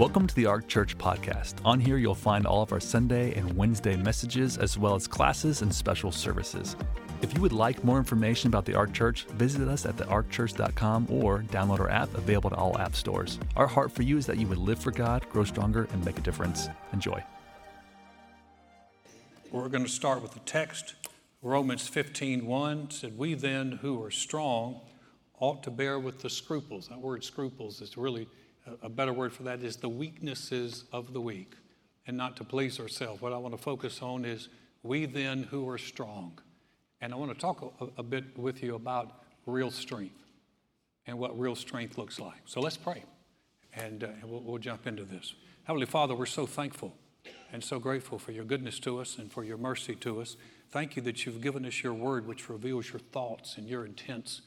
Welcome to the Ark Church podcast. On here, you'll find all of our Sunday and Wednesday messages, as well as classes and special services. If you would like more information about the Ark Church, visit us at thearkchurch.com or download our app available to all app stores. Our heart for you is that you would live for God, grow stronger, and make a difference. Enjoy. We're going to start with the text. Romans 15 1 said, We then who are strong ought to bear with the scruples. That word scruples is really a better word for that is the weaknesses of the weak and not to please ourselves. What I want to focus on is we then who are strong. And I want to talk a, a bit with you about real strength and what real strength looks like. So let's pray and, uh, we'll, we'll jump into this. Heavenly Father, we're so thankful and so grateful for your goodness to us and for your mercy to us. Thank you that you've given us your word, which reveals your thoughts and your intents,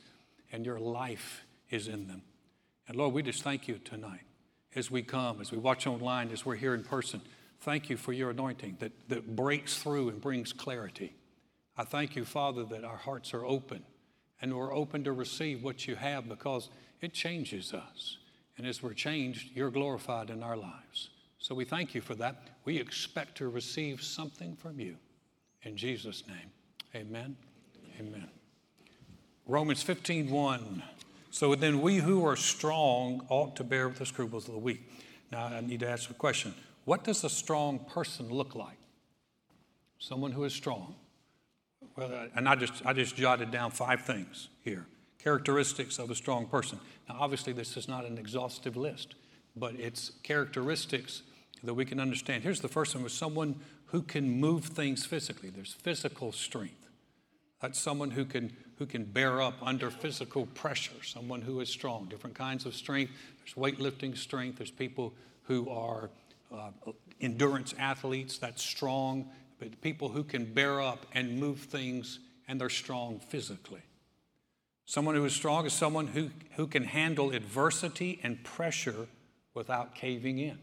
and your life is in them. And Lord, we just thank you tonight as we come, as we watch online, as we're here in person. Thank you for your anointing that, that breaks through and brings clarity. I thank you, Father, that our hearts are open and we're open to receive what you have because it changes us. And as we're changed, you're glorified in our lives. So we thank you for that. We expect to receive something from you. In Jesus' name, amen. Amen. Romans 15 1. So then we who are strong ought to bear with the scruples of the weak. Now I need to ask a question. What does a strong person look like? Someone who is strong. Well, uh, and I just, I just jotted down five things here characteristics of a strong person. Now, obviously, this is not an exhaustive list, but it's characteristics that we can understand. Here's the first one: was someone who can move things physically. There's physical strength. That's someone who can who can bear up under physical pressure, someone who is strong, different kinds of strength. There's weightlifting strength, there's people who are uh, endurance athletes, that's strong, but people who can bear up and move things and they're strong physically. Someone who is strong is someone who, who can handle adversity and pressure without caving in.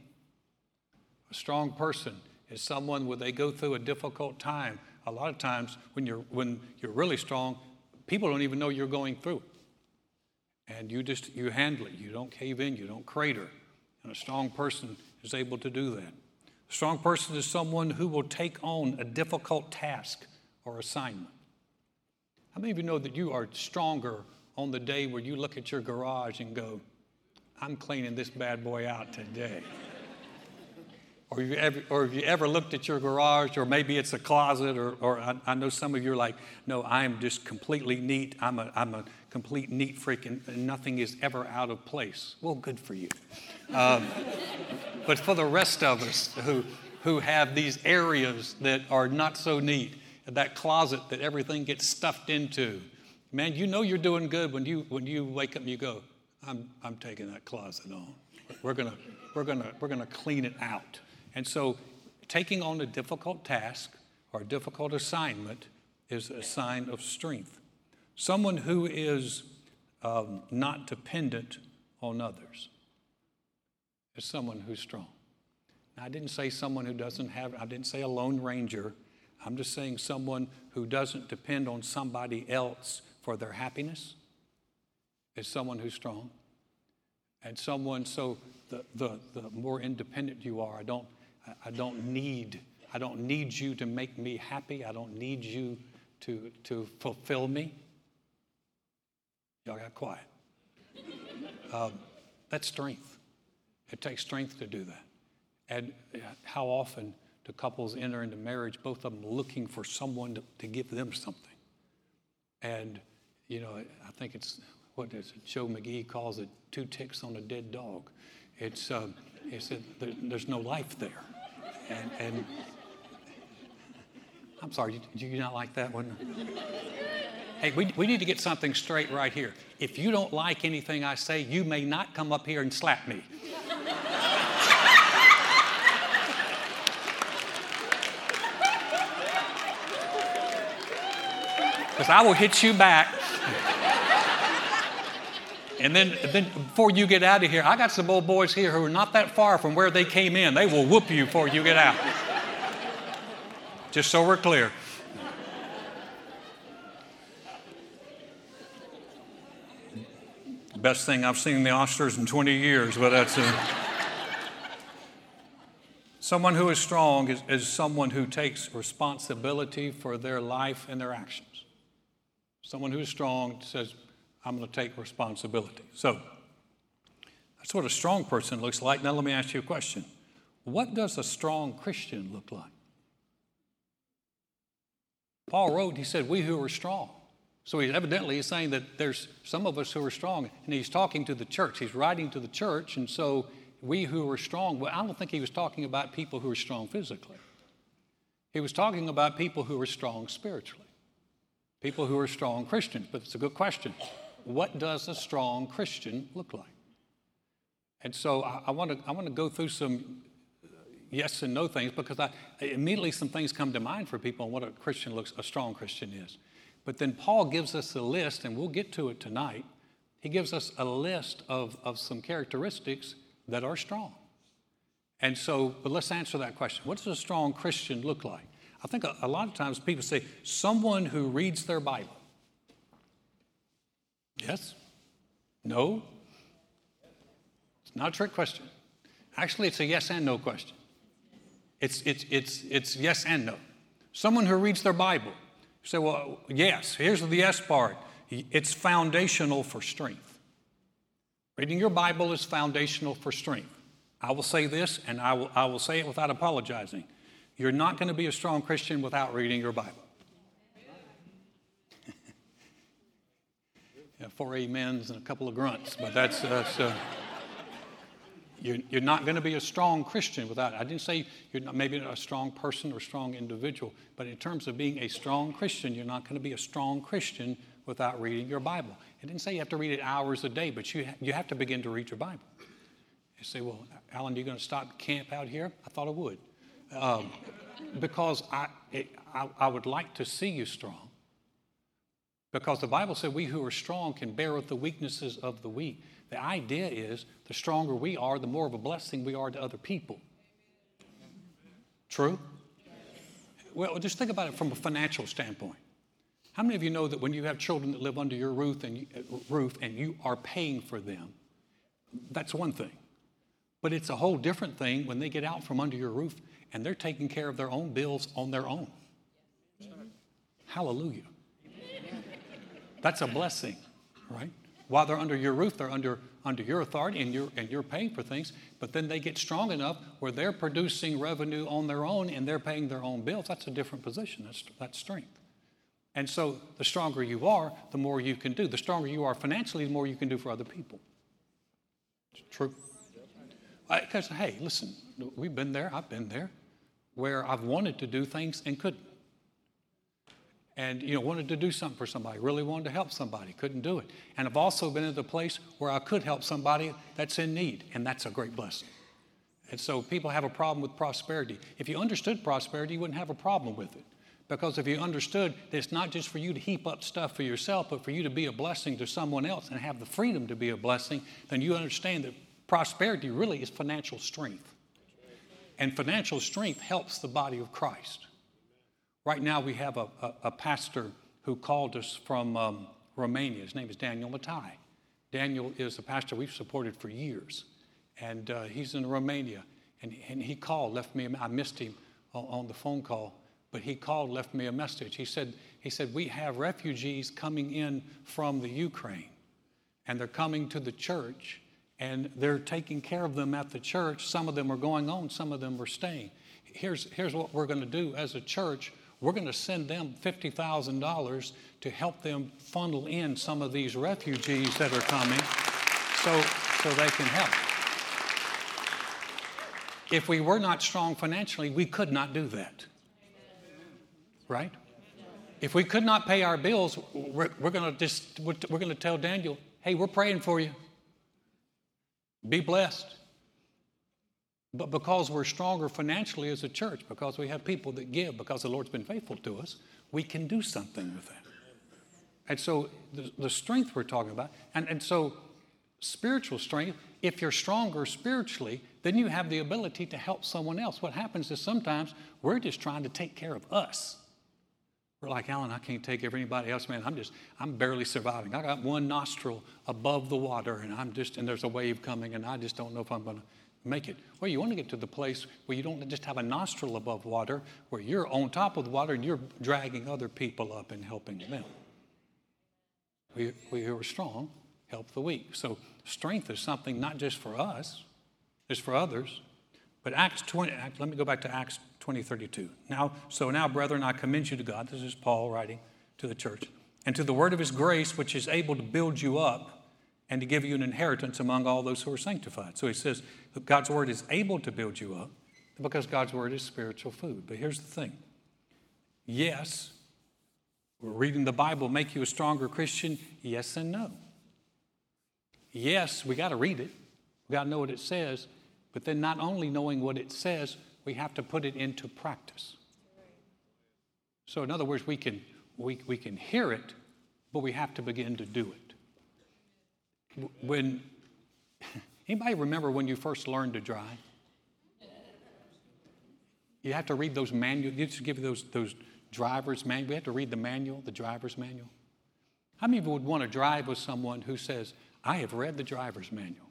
A strong person is someone when they go through a difficult time. A lot of times when you're, when you're really strong, People don't even know you're going through. it. And you just you handle it. You don't cave in, you don't crater. And a strong person is able to do that. A strong person is someone who will take on a difficult task or assignment. How many of you know that you are stronger on the day where you look at your garage and go, I'm cleaning this bad boy out today? Or, you ever, or have you ever looked at your garage, or maybe it's a closet, or, or I, I, know some of you are like, no, I'm just completely neat. I'm a, I'm a complete neat freak, and, and nothing is ever out of place. Well, good for you. Um, but for the rest of us who, who have these areas that are not so neat, that closet that everything gets stuffed into, man, you know you're doing good when you, when you wake up and you go, I'm, I'm taking that closet on. We're going to we're gonna, we're gonna clean it out. And so, taking on a difficult task or a difficult assignment is a sign of strength. Someone who is um, not dependent on others is someone who's strong. Now, I didn't say someone who doesn't have, I didn't say a lone ranger. I'm just saying someone who doesn't depend on somebody else for their happiness is someone who's strong. And someone, so the, the, the more independent you are, I don't, I don't need, I don't need you to make me happy. I don't need you to, to fulfill me. Y'all got quiet. Um, that's strength. It takes strength to do that. And how often do couples enter into marriage, both of them looking for someone to, to give them something? And, you know, I think it's, what is it? Joe McGee calls it two ticks on a dead dog. It's, um, it's there, there's no life there. And, and I'm sorry, do you not like that one? Hey, we, we need to get something straight right here. If you don't like anything I say, you may not come up here and slap me. Because I will hit you back. And then, then before you get out of here, I got some old boys here who are not that far from where they came in. They will whoop you before you get out. Just so we're clear. Best thing I've seen in the Oscars in 20 years, but that's. Uh, Someone who is strong is, is someone who takes responsibility for their life and their actions. Someone who is strong says, I'm going to take responsibility. So, that's what a strong person looks like. Now, let me ask you a question What does a strong Christian look like? Paul wrote, he said, We who are strong. So he evidently is saying that there's some of us who are strong, and he's talking to the church. He's writing to the church, and so we who are strong, well, I don't think he was talking about people who are strong physically. He was talking about people who are strong spiritually, people who are strong Christians. But it's a good question. What does a strong Christian look like? And so I, I want to go through some yes and no things because I, immediately some things come to mind for people on what a Christian looks, a strong Christian is. But then Paul gives us a list, and we'll get to it tonight. He gives us a list of, of some characteristics that are strong. And so, but let's answer that question. What does a strong Christian look like? I think a, a lot of times people say, someone who reads their Bible. Yes? No? It's not a trick question. Actually, it's a yes and no question. It's, it's, it's, it's yes and no. Someone who reads their Bible. You say, well, yes, here's the yes part. It's foundational for strength. Reading your Bible is foundational for strength. I will say this, and I will, I will say it without apologizing. You're not going to be a strong Christian without reading your Bible. Yeah, four amens and a couple of grunts, but that's, that's uh, you're, you're not going to be a strong Christian without it. I didn't say you're not, maybe not a strong person or strong individual, but in terms of being a strong Christian, you're not going to be a strong Christian without reading your Bible. It didn't say you have to read it hours a day, but you, ha- you have to begin to read your Bible. You say, well, Alan, are you going to stop camp out here? I thought I would. Um, because I, it, I, I would like to see you strong. Because the Bible said we who are strong can bear with the weaknesses of the weak. The idea is the stronger we are, the more of a blessing we are to other people. True? Well, just think about it from a financial standpoint. How many of you know that when you have children that live under your roof and, uh, roof and you are paying for them, that's one thing. But it's a whole different thing when they get out from under your roof and they're taking care of their own bills on their own. Hallelujah. That's a blessing, right? While they're under your roof, they're under, under your authority and you're, and you're paying for things. But then they get strong enough where they're producing revenue on their own and they're paying their own bills. That's a different position. That's, that's strength. And so the stronger you are, the more you can do. The stronger you are financially, the more you can do for other people. It's true. Because, hey, listen, we've been there, I've been there, where I've wanted to do things and couldn't and you know wanted to do something for somebody really wanted to help somebody couldn't do it. And i've also been at the place where i could help somebody that's in need and that's a great blessing. And so people have a problem with prosperity. If you understood prosperity you wouldn't have a problem with it. Because if you understood that it's not just for you to heap up stuff for yourself but for you to be a blessing to someone else and have the freedom to be a blessing then you understand that prosperity really is financial strength. And financial strength helps the body of christ Right now, we have a, a, a pastor who called us from um, Romania. His name is Daniel Matai. Daniel is a pastor we've supported for years, and uh, he's in Romania. And, and he called, left me, I missed him on, on the phone call, but he called, left me a message. He said, he said, We have refugees coming in from the Ukraine, and they're coming to the church, and they're taking care of them at the church. Some of them are going on, some of them are staying. Here's, here's what we're going to do as a church we're going to send them $50,000 to help them funnel in some of these refugees that are coming so, so they can help. If we were not strong financially, we could not do that. Right? If we could not pay our bills, we're, we're going to just we're going to tell Daniel, "Hey, we're praying for you. Be blessed." But because we're stronger financially as a church, because we have people that give, because the Lord's been faithful to us, we can do something with that. And so the, the strength we're talking about, and, and so spiritual strength, if you're stronger spiritually, then you have the ability to help someone else. What happens is sometimes we're just trying to take care of us. We're like, Alan, I can't take care of anybody else, man. I'm just, I'm barely surviving. I got one nostril above the water, and I'm just, and there's a wave coming, and I just don't know if I'm going to make it? Well, you want to get to the place where you don't just have a nostril above water, where you're on top of the water and you're dragging other people up and helping them. We, we who are strong help the weak. So strength is something not just for us, it's for others. But Acts 20, let me go back to Acts 20, 32. Now, so now, brethren, I commend you to God. This is Paul writing to the church. And to the word of his grace, which is able to build you up and to give you an inheritance among all those who are sanctified. So he says God's word is able to build you up because God's word is spiritual food. But here's the thing yes, reading the Bible make you a stronger Christian? Yes and no. Yes, we got to read it, we got to know what it says, but then not only knowing what it says, we have to put it into practice. So, in other words, we can, we, we can hear it, but we have to begin to do it. When anybody remember when you first learned to drive? You have to read those manuals. You just give you those, those driver's manual. We have to read the manual, the driver's manual. How many of you would want to drive with someone who says, I have read the driver's manual?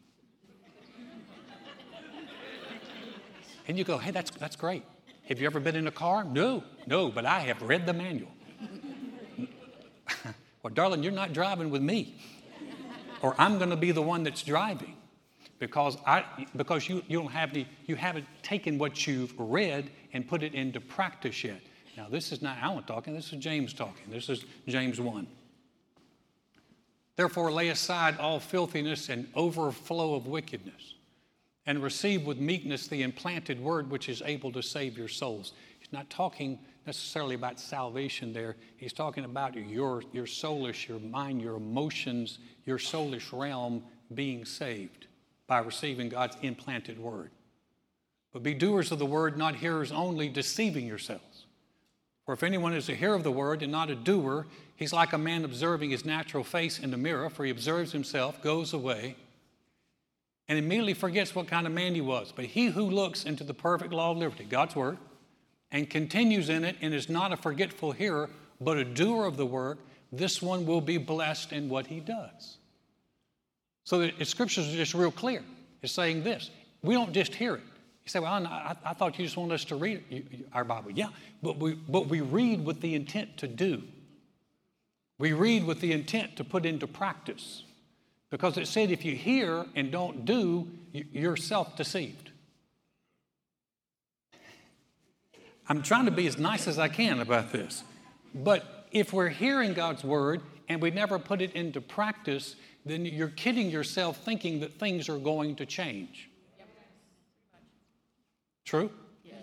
and you go, hey, that's, that's great. Have you ever been in a car? No, no, but I have read the manual. well, darling, you're not driving with me, or I'm going to be the one that's driving because, I, because you, you, don't have the, you haven't taken what you've read and put it into practice yet. Now, this is not Alan talking, this is James talking. This is James 1. Therefore, lay aside all filthiness and overflow of wickedness, and receive with meekness the implanted word which is able to save your souls. He's not talking necessarily about salvation there. He's talking about your, your soulish, your mind, your emotions, your soulish realm being saved by receiving God's implanted word. But be doers of the word, not hearers only, deceiving yourselves. For if anyone is a hearer of the word and not a doer, he's like a man observing his natural face in the mirror, for he observes himself, goes away, and immediately forgets what kind of man he was. But he who looks into the perfect law of liberty, God's word, and continues in it and is not a forgetful hearer, but a doer of the work, this one will be blessed in what he does. So the scriptures are just real clear. It's saying this. We don't just hear it. You say, well, I, I thought you just wanted us to read our Bible. Yeah, but we, but we read with the intent to do. We read with the intent to put into practice. Because it said if you hear and don't do, you're self deceived. I'm trying to be as nice as I can about this. But if we're hearing God's word and we never put it into practice, then you're kidding yourself thinking that things are going to change. True? Yes.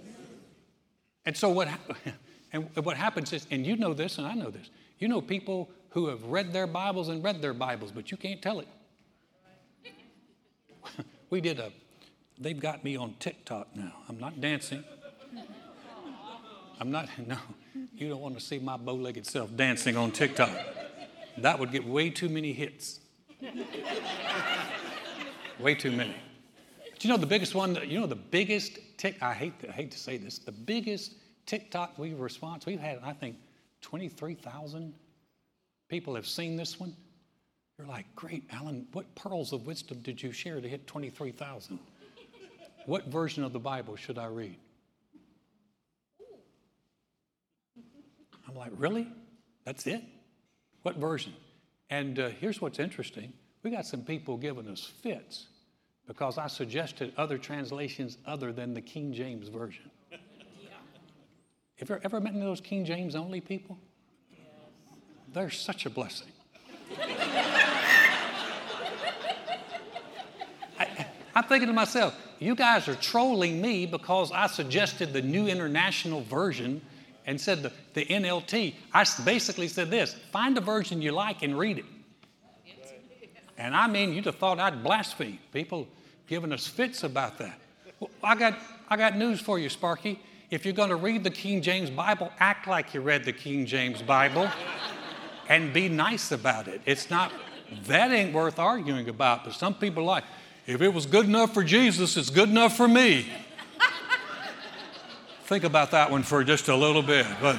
And so what, and what happens is, and you know this and I know this, you know people who have read their Bibles and read their Bibles, but you can't tell it. we did a, they've got me on TikTok now. I'm not dancing. I'm not, no, you don't want to see my bow legged self dancing on TikTok. That would get way too many hits. way too many. But you know the biggest one, you know the biggest tick, I hate, to, I hate to say this, the biggest TikTok we response, we've had, I think, 23,000 people have seen this one. You're like, great, Alan, what pearls of wisdom did you share to hit 23,000? what version of the Bible should I read? I'm like, really? That's it? What version? And uh, here's what's interesting we got some people giving us fits because I suggested other translations other than the King James Version. Yeah. you ever met any of those King James only people? Yes. They're such a blessing. I, I'm thinking to myself, you guys are trolling me because I suggested the New International Version and said the, the NLT. I basically said this find a version you like and read it. And I mean, you'd have thought I'd blaspheme. People giving us fits about that. Well, I got, I got news for you, Sparky. If you're going to read the King James Bible, act like you read the King James Bible and be nice about it. It's not, that ain't worth arguing about, but some people like, if it was good enough for Jesus, it's good enough for me. Think about that one for just a little bit. But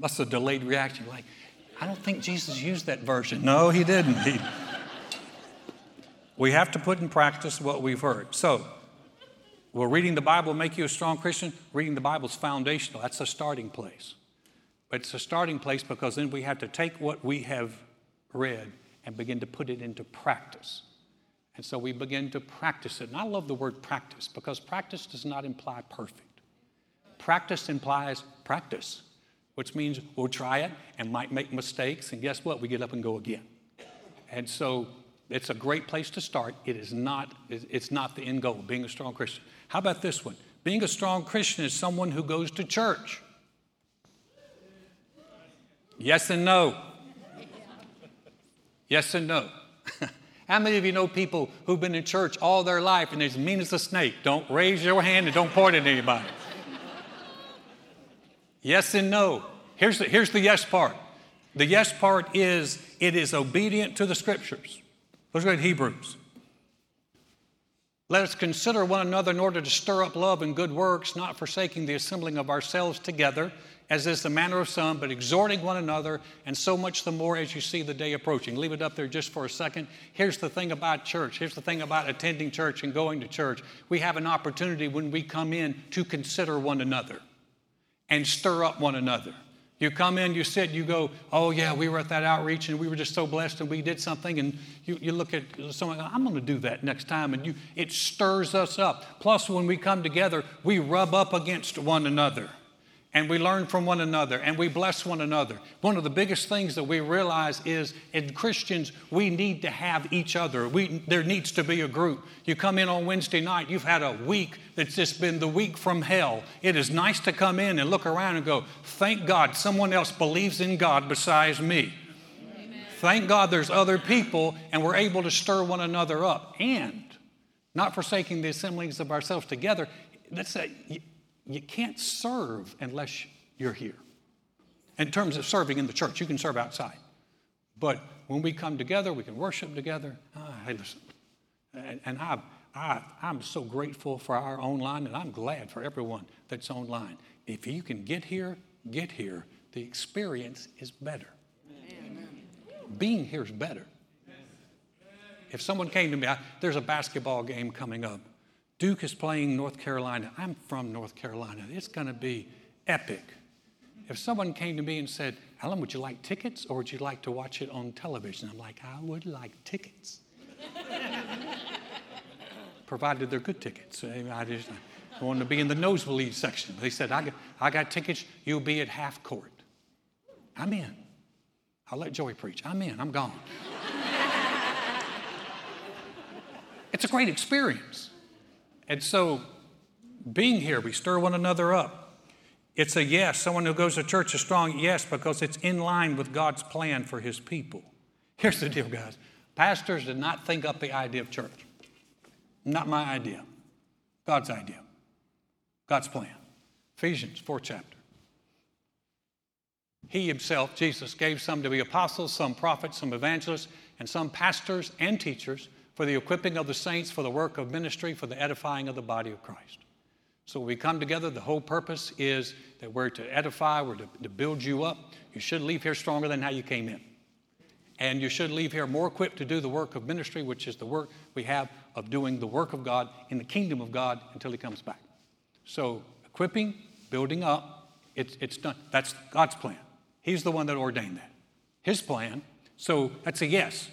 that's a delayed reaction. Like, I don't think Jesus used that version. No, he didn't. He, We have to put in practice what we've heard. So, will reading the Bible make you a strong Christian? Reading the Bible is foundational. That's a starting place. But it's a starting place because then we have to take what we have read and begin to put it into practice. And so we begin to practice it. And I love the word practice because practice does not imply perfect. Practice implies practice, which means we'll try it and might make mistakes. And guess what? We get up and go again. And so it's a great place to start. It is not, it's not the end goal, being a strong Christian. How about this one? Being a strong Christian is someone who goes to church. Yes and no. Yes and no. How many of you know people who've been in church all their life and they're as mean as a snake? Don't raise your hand and don't point at anybody. yes and no. Here's the, here's the yes part. The yes part is it is obedient to the scriptures. Let's to Hebrews. Let us consider one another in order to stir up love and good works, not forsaking the assembling of ourselves together, as is the manner of some, but exhorting one another, and so much the more as you see the day approaching. Leave it up there just for a second. Here's the thing about church. Here's the thing about attending church and going to church. We have an opportunity when we come in to consider one another and stir up one another. You come in, you sit, you go, oh yeah, we were at that outreach and we were just so blessed and we did something. And you, you look at someone, I'm going to do that next time. And you, it stirs us up. Plus, when we come together, we rub up against one another and we learn from one another and we bless one another. One of the biggest things that we realize is in Christians, we need to have each other. We, there needs to be a group. You come in on Wednesday night, you've had a week that's just been the week from hell. It is nice to come in and look around and go, thank God someone else believes in God besides me. Thank God there's other people and we're able to stir one another up. And not forsaking the assemblies of ourselves together, let's say, you can't serve unless you're here. In terms of serving in the church, you can serve outside. But when we come together, we can worship together. Ah, hey, listen. And, and I, I, I'm so grateful for our online, and I'm glad for everyone that's online. If you can get here, get here. The experience is better. Amen. Being here is better. If someone came to me, I, there's a basketball game coming up. Duke is playing North Carolina. I'm from North Carolina. It's going to be epic. If someone came to me and said, Alan, would you like tickets or would you like to watch it on television? I'm like, I would like tickets. Provided they're good tickets. I just I want to be in the nosebleed section. They said, I got, I got tickets, you'll be at half court. I'm in. I'll let Joey preach. I'm in, I'm gone. it's a great experience. And so, being here, we stir one another up. It's a yes. Someone who goes to church is strong, yes, because it's in line with God's plan for his people. Here's the deal, guys pastors did not think up the idea of church. Not my idea, God's idea, God's plan. Ephesians 4 chapter. He himself, Jesus, gave some to be apostles, some prophets, some evangelists, and some pastors and teachers for the equipping of the saints, for the work of ministry, for the edifying of the body of Christ. So we come together, the whole purpose is that we're to edify, we're to, to build you up. You should leave here stronger than how you came in. And you should leave here more equipped to do the work of ministry, which is the work we have of doing the work of God in the kingdom of God until He comes back. So, equipping, building up, it's, it's done. That's God's plan. He's the one that ordained that. His plan. So, that's a yes.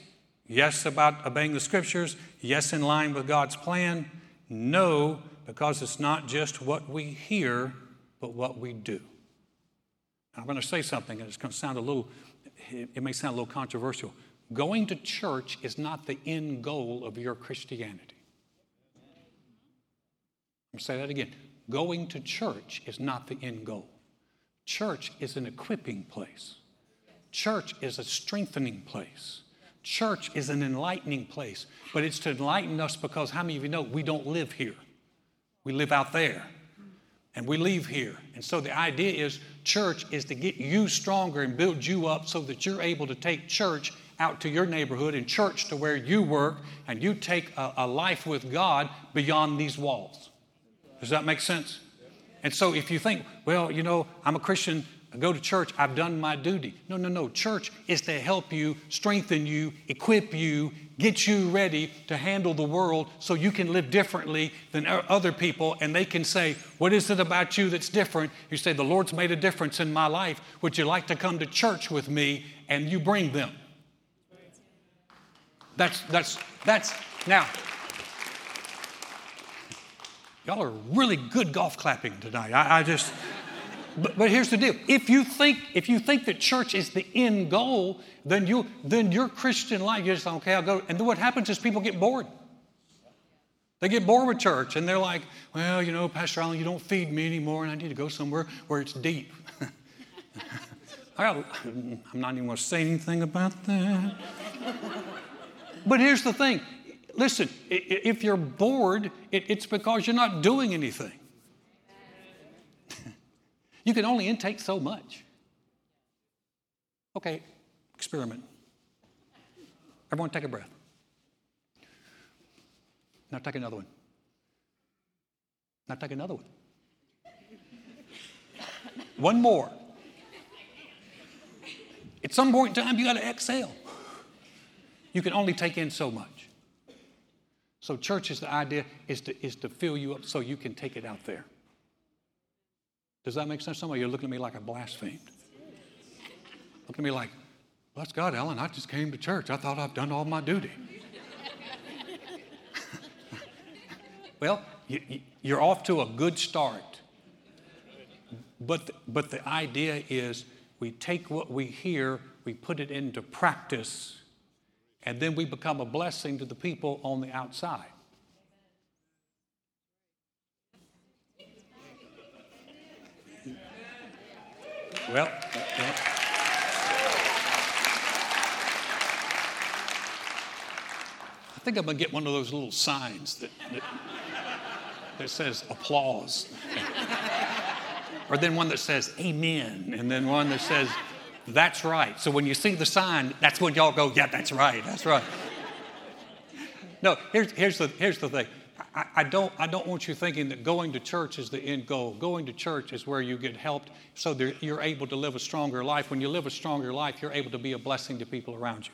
Yes, about obeying the scriptures. Yes, in line with God's plan. No, because it's not just what we hear, but what we do. I'm going to say something, and it's going to sound a little, it may sound a little controversial. Going to church is not the end goal of your Christianity. I'm going to say that again. Going to church is not the end goal. Church is an equipping place, church is a strengthening place. Church is an enlightening place, but it's to enlighten us because how many of you know we don't live here? We live out there and we leave here. And so the idea is church is to get you stronger and build you up so that you're able to take church out to your neighborhood and church to where you work and you take a, a life with God beyond these walls. Does that make sense? And so if you think, well, you know, I'm a Christian, I go to church, I've done my duty. No, no, no. Church is to help you, strengthen you, equip you, get you ready to handle the world so you can live differently than other people and they can say, What is it about you that's different? You say, The Lord's made a difference in my life. Would you like to come to church with me? And you bring them. That's, that's, that's, now, y'all are really good golf clapping tonight. I, I just, but, but here's the deal. If you think, if you think that church is the end goal, then you then your Christian life, you just okay, I'll go. And then what happens is people get bored. They get bored with church and they're like, well, you know, Pastor Alan, you don't feed me anymore, and I need to go somewhere where it's deep. I'm not even going to say anything about that. but here's the thing listen, if you're bored, it's because you're not doing anything. You can only intake so much. Okay, experiment. Everyone take a breath. Now take another one. Now take another one. One more. At some point in time, you got to exhale. You can only take in so much. So, church is the idea is to, is to fill you up so you can take it out there. Does that make sense? Some of you are looking at me like I blasphemed. Looking at me like, bless God, Alan, I just came to church. I thought I've done all my duty. well, you, you're off to a good start. But but the idea is we take what we hear, we put it into practice, and then we become a blessing to the people on the outside. Well, yeah. I think I'm going to get one of those little signs that, that, that says applause. or then one that says amen, and then one that says that's right. So when you see the sign, that's when y'all go, yeah, that's right, that's right. No, here's, here's, the, here's the thing I, I, don't, I don't want you thinking that going to church is the end goal. Going to church is where you get helped so that you're able to live a stronger life. When you live a stronger life, you're able to be a blessing to people around you.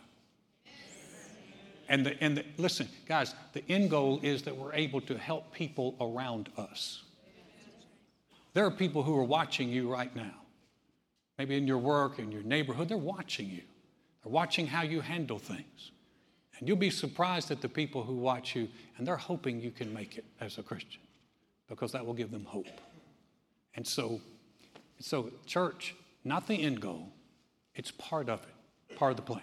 And, the, and the, listen, guys, the end goal is that we're able to help people around us. There are people who are watching you right now. Maybe in your work, in your neighborhood, they're watching you. They're watching how you handle things. And you'll be surprised at the people who watch you, and they're hoping you can make it as a Christian because that will give them hope. And so, so church, not the end goal, it's part of it, part of the plan.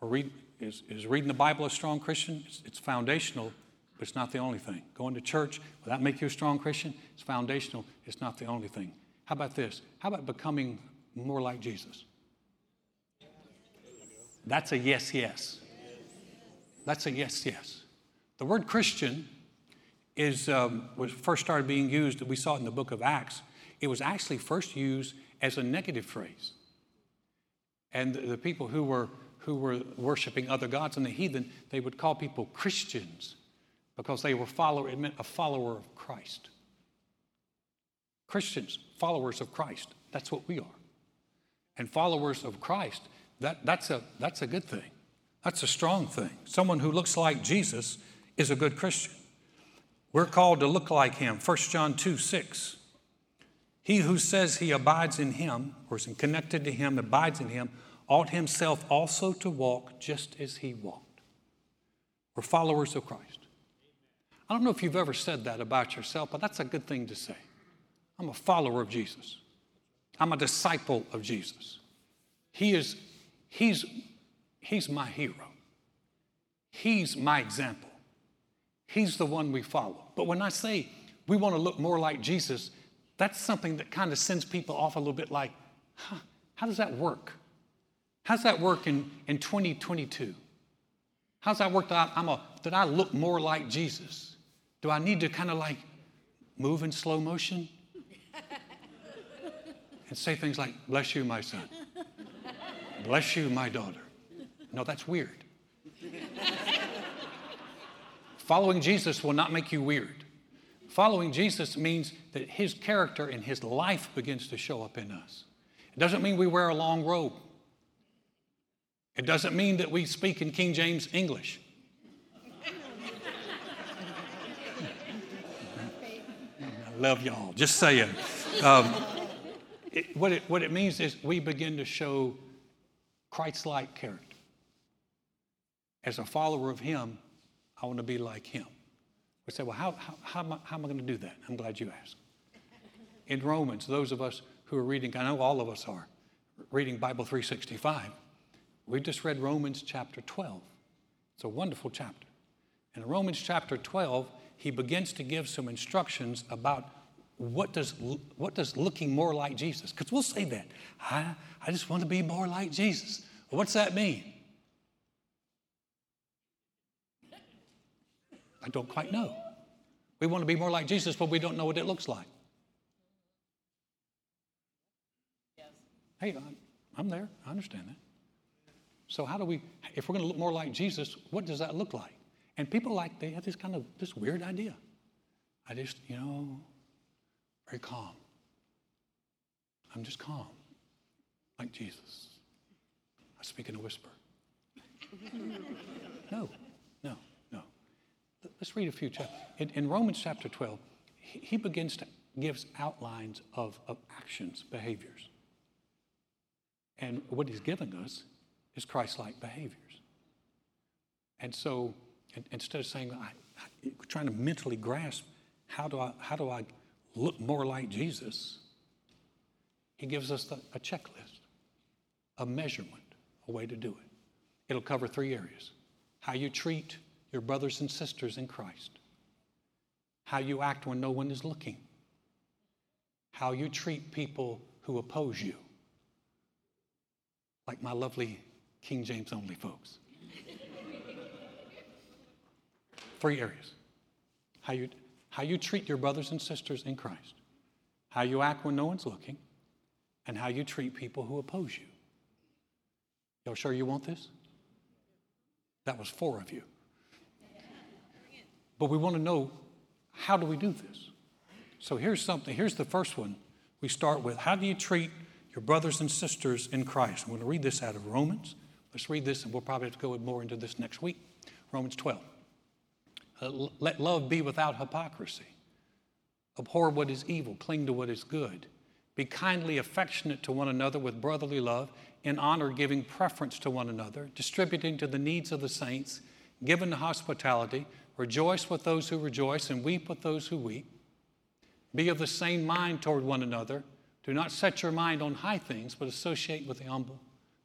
Or read, is, is reading the Bible a strong Christian? It's, it's foundational, but it's not the only thing. Going to church, will that make you a strong Christian? It's foundational, it's not the only thing. How about this? How about becoming more like Jesus? That's a yes, yes. That's a yes, yes. The word Christian is um, was first started being used. We saw it in the book of Acts. It was actually first used as a negative phrase, and the, people who were who were worshiping other gods and the heathen, they would call people Christians because they were follower. It meant a follower of Christ. Christians, followers of Christ. That's what we are. And followers of Christ, that, that's, a, that's a good thing. That's a strong thing. Someone who looks like Jesus is a good Christian. We're called to look like him. 1 John 2 6. He who says he abides in him, or is connected to him, abides in him, ought himself also to walk just as he walked. We're followers of Christ. I don't know if you've ever said that about yourself, but that's a good thing to say. I'm a follower of Jesus. I'm a disciple of Jesus. He is, he's He's my hero. He's my example. He's the one we follow. But when I say we want to look more like Jesus, that's something that kind of sends people off a little bit like, huh, how does that work? How's that work in, in 2022? How's that work that I'm a, that I look more like Jesus? Do I need to kind of like move in slow motion? and say things like, Bless you, my son. Bless you, my daughter. No, that's weird. Following Jesus will not make you weird. Following Jesus means that his character and his life begins to show up in us. It doesn't mean we wear a long robe. It doesn't mean that we speak in King James English. I love y'all, just saying. Um, it, what, it, what it means is we begin to show Christ like character. As a follower of Him, I want to be like Him. We say, well, how, how, how, am, I, I going to do that? I'm glad you asked. In Romans, those of us who are reading, I know all of us are, reading Bible 365, we just read Romans chapter 12. It's a wonderful chapter. In Romans chapter 12, he begins to give some instructions about what does, what does looking more like Jesus, because we'll say that. I, I just want to be more like Jesus. What's that mean? I don't quite know. We want to be more like Jesus, but we don't know what it looks like. Yes. Hey, I'm there. I understand that. So, how do we, if we're going to look more like Jesus, what does that look like? And people like, they have this kind of, this weird idea. I just, you know, very calm. I'm just calm, like Jesus. I speak in a whisper. no. Let's read a few chapters. In, in, Romans chapter 12, he, begins to gives outlines of, of actions, behaviors. And what he's giving us is Christ-like behaviors. And so instead of saying, I, I, trying to mentally grasp, how do I, how do I look more like Jesus, he gives us the, a checklist, a measurement, a way to do it. It'll cover three areas how you treat your brothers and sisters in Christ, how you act when no one is looking, how you treat people who oppose you, like my lovely King James only folks. Three areas how you, how you treat your brothers and sisters in Christ, how you act when no one's looking, and how you treat people who oppose you. Y'all sure you want this? That was four of you. But we want to know how do we do this? So here's something. Here's the first one we start with. How do you treat your brothers and sisters in Christ? I'm going to read this out of Romans. Let's read this, and we'll probably have to go more into this next week. Romans 12. Uh, let love be without hypocrisy. Abhor what is evil, cling to what is good. Be kindly affectionate to one another with brotherly love, in honor giving preference to one another, distributing to the needs of the saints, given to hospitality, rejoice with those who rejoice, and weep with those who weep. Be of the same mind toward one another. Do not set your mind on high things, but associate with the humble.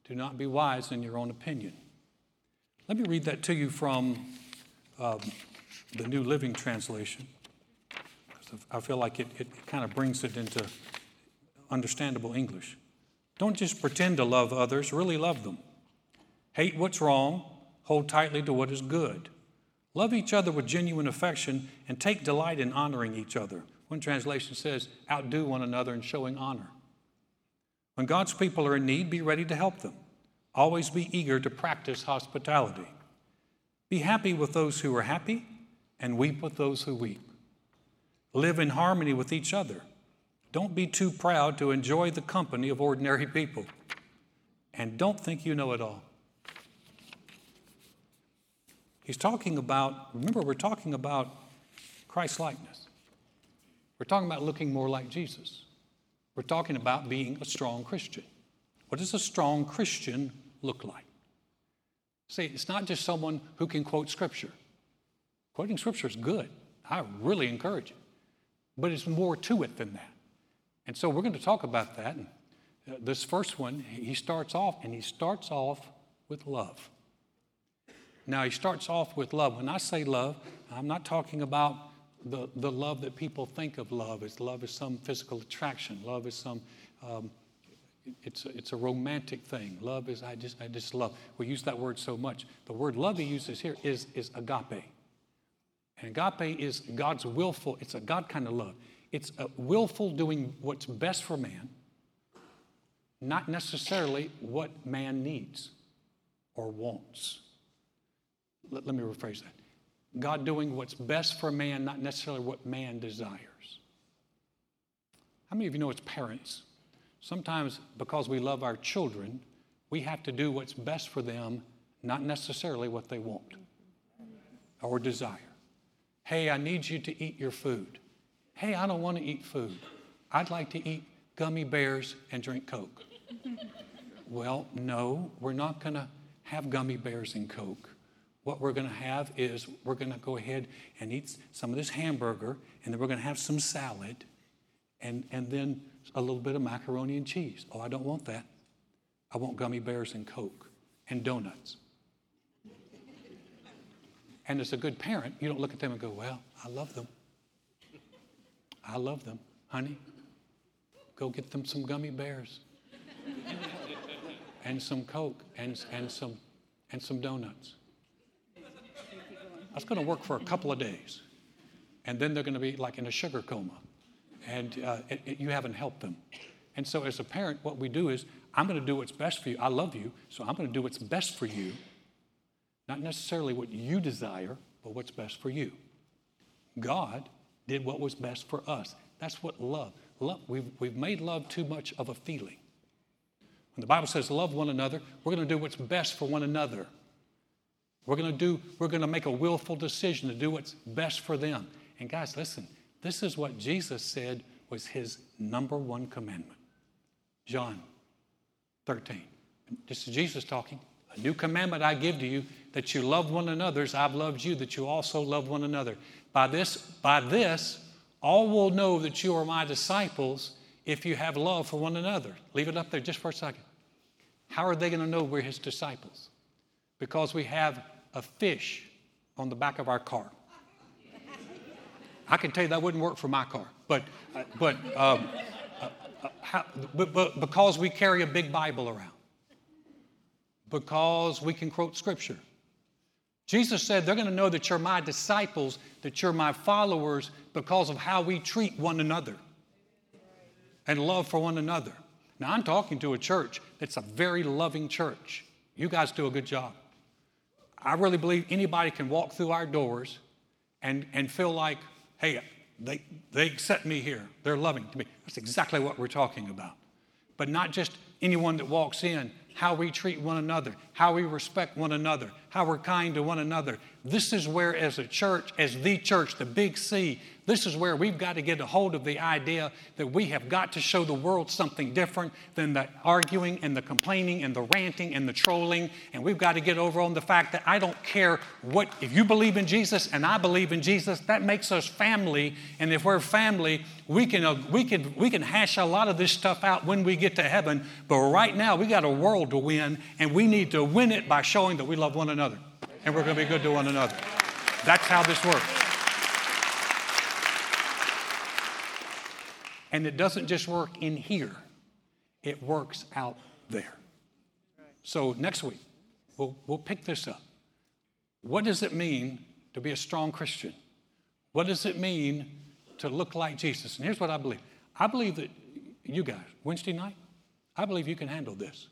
Do not be wise in your own opinion. Let me read that to you from um, the New Living Translation. I feel like it, it kind of brings it into understandable English. Don't just pretend to love others, really love them. Hate what's wrong, hold tightly to what is good. Love each other with genuine affection and take delight in honoring each other. One translation says, outdo one another in showing honor. When God's people are in need, be ready to help them. Always be eager to practice hospitality. Be happy with those who are happy and weep with those who weep. Live in harmony with each other. Don't be too proud to enjoy the company of ordinary people. And don't think you know it all. He's talking about, remember, we're talking about Christ likeness. We're talking about looking more like Jesus. We're talking about being a strong Christian. What does a strong Christian look like? See, it's not just someone who can quote Scripture. Quoting scripture is good. I really encourage it. But it's more to it than that. And so we're going to talk about that. And uh, this first one, he starts off, and he starts off with love. Now, he starts off with love. When I say love, I'm not talking about the, the love that people think of love as love is some physical attraction. Love is some, um, it's, it's a romantic thing. Love is, I just, I just love. We use that word so much. The word love he uses here is, is agape. And agape is God's willful, it's a God kind of love. It's a willful doing what's best for man, not necessarily what man needs or wants. Let, let me rephrase that. God doing what's best for man, not necessarily what man desires. How many of you know it's parents, sometimes because we love our children, we have to do what's best for them, not necessarily what they want or desire. Hey, I need you to eat your food. Hey, I don't want to eat food. I'd like to eat gummy bears and drink Coke. well, no, we're not going to have gummy bears and Coke. What we're going to have is we're going to go ahead and eat some of this hamburger, and then we're going to have some salad, and, and then a little bit of macaroni and cheese. Oh, I don't want that. I want gummy bears and Coke and donuts. And as a good parent, you don't look at them and go, Well, I love them. I love them. Honey, go get them some gummy bears and some Coke and, and, some, and some donuts. That's going to work for a couple of days. And then they're going to be like in a sugar coma. And uh, it, it, you haven't helped them. And so, as a parent, what we do is, I'm going to do what's best for you. I love you, so I'm going to do what's best for you. Not necessarily what you desire, but what's best for you. God did what was best for us. That's what love. love we've, we've made love too much of a feeling. When the Bible says love one another, we're going to do what's best for one another. We're going to do, we're going to make a willful decision to do what's best for them. And guys, listen, this is what Jesus said was his number one commandment. John 13. This is Jesus talking. A new commandment I give to you that you love one another as I've loved you, that you also love one another. By this, by this, all will know that you are my disciples if you have love for one another. Leave it up there just for a second. How are they going to know we're his disciples? Because we have a fish on the back of our car. I can tell you that wouldn't work for my car, but, but, um, uh, uh, how, but, but because we carry a big Bible around, because we can quote scripture. Jesus said, They're going to know that you're my disciples, that you're my followers, because of how we treat one another and love for one another. Now, I'm talking to a church that's a very loving church. You guys do a good job. I really believe anybody can walk through our doors and, and feel like, hey, they, they accept me here. They're loving to me. That's exactly what we're talking about. But not just anyone that walks in, how we treat one another, how we respect one another, how we're kind to one another. This is where, as a church, as the church, the big C, this is where we've got to get a hold of the idea that we have got to show the world something different than the arguing and the complaining and the ranting and the trolling. And we've got to get over on the fact that I don't care what, if you believe in Jesus and I believe in Jesus, that makes us family. And if we're family, we can, uh, we can, we can hash a lot of this stuff out when we get to heaven. But right now, we got a world to win, and we need to win it by showing that we love one another and we're going to be good to one another. That's how this works. And it doesn't just work in here, it works out there. So next week, we'll, we'll pick this up. What does it mean to be a strong Christian? What does it mean to look like Jesus? And here's what I believe I believe that you guys, Wednesday night, I believe you can handle this.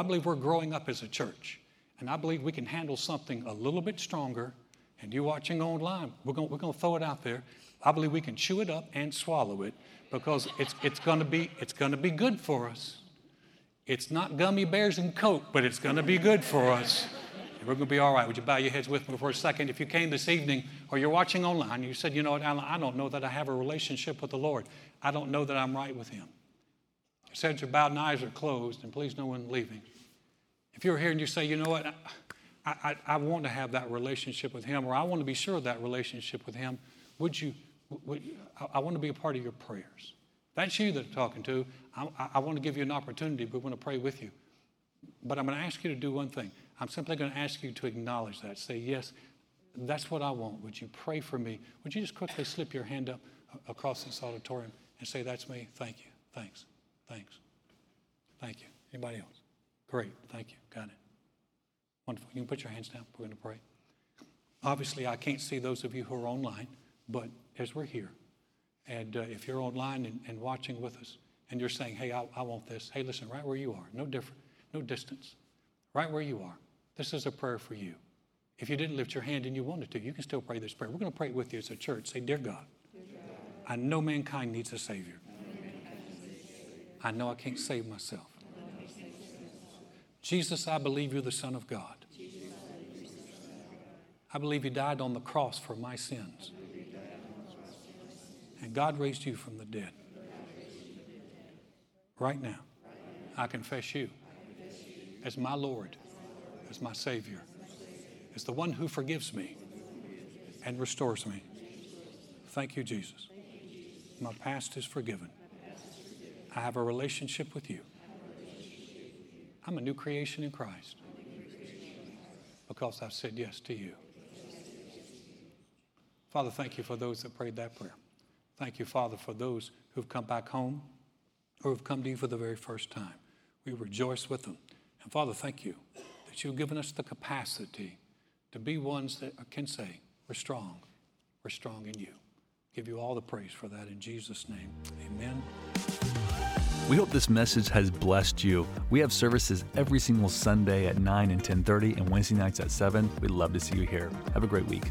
I believe we're growing up as a church. And I believe we can handle something a little bit stronger. And you watching online, we're going we're to throw it out there. I believe we can chew it up and swallow it because it's, it's going to be it's going to be good for us. It's not gummy bears and Coke, but it's going to be good for us. And we're going to be all right. Would you bow your heads with me for a second? If you came this evening or you're watching online, you said, you know what, Alan, I don't know that I have a relationship with the Lord. I don't know that I'm right with Him. Said your bowed eyes are closed, and please no one leaving. If you're here and you say, you know what, I, I, I, want to have that relationship with Him, or I want to be sure of that relationship with Him, would you? Would, I, I want to be a part of your prayers. That's you that I'm talking to. I, I want to give you an opportunity. We want to pray with you. But I'm going to ask you to do one thing. I'm simply going to ask you to acknowledge that. Say, yes, that's what I want. Would you pray for me? Would you just quickly slip your hand up across this auditorium and say, that's me? Thank you. Thanks. Thanks. Thank you. Anybody else? Great. Thank you. Got it. Wonderful. You can put your hands down. We're going to pray. Obviously, I can't see those of you who are online, but as we're here, and uh, if you're online and, and, watching with us, and you're saying, hey, I, I want this, hey, listen, right where you are, no different, no distance, right where you are, this is a prayer for you. If you didn't lift your hand and you wanted to, you can still pray this prayer. We're going to pray with you as a church. Say, Dear God, I know mankind needs a Savior. I know I can't save myself. Jesus, I believe you're the Son of God. I believe you died on the cross for my sins. And God raised you from the dead. Right now, I confess you as my Lord, as my Savior, as the one who forgives me and restores me. Thank you, Jesus. My past is forgiven. I have a relationship with you. I'm a new creation in Christ because I've said yes to you. Father, thank you for those that prayed that prayer. Thank you, Father, for those who've come back home or who've come to you for the very first time. We rejoice with them. And Father, thank you that you've given us the capacity to be ones that can say, We're strong. We're strong in you. Give you all the praise for that in Jesus' name. Amen. We hope this message has blessed you. We have services every single Sunday at 9 and 10:30 and Wednesday nights at 7. We'd love to see you here. Have a great week.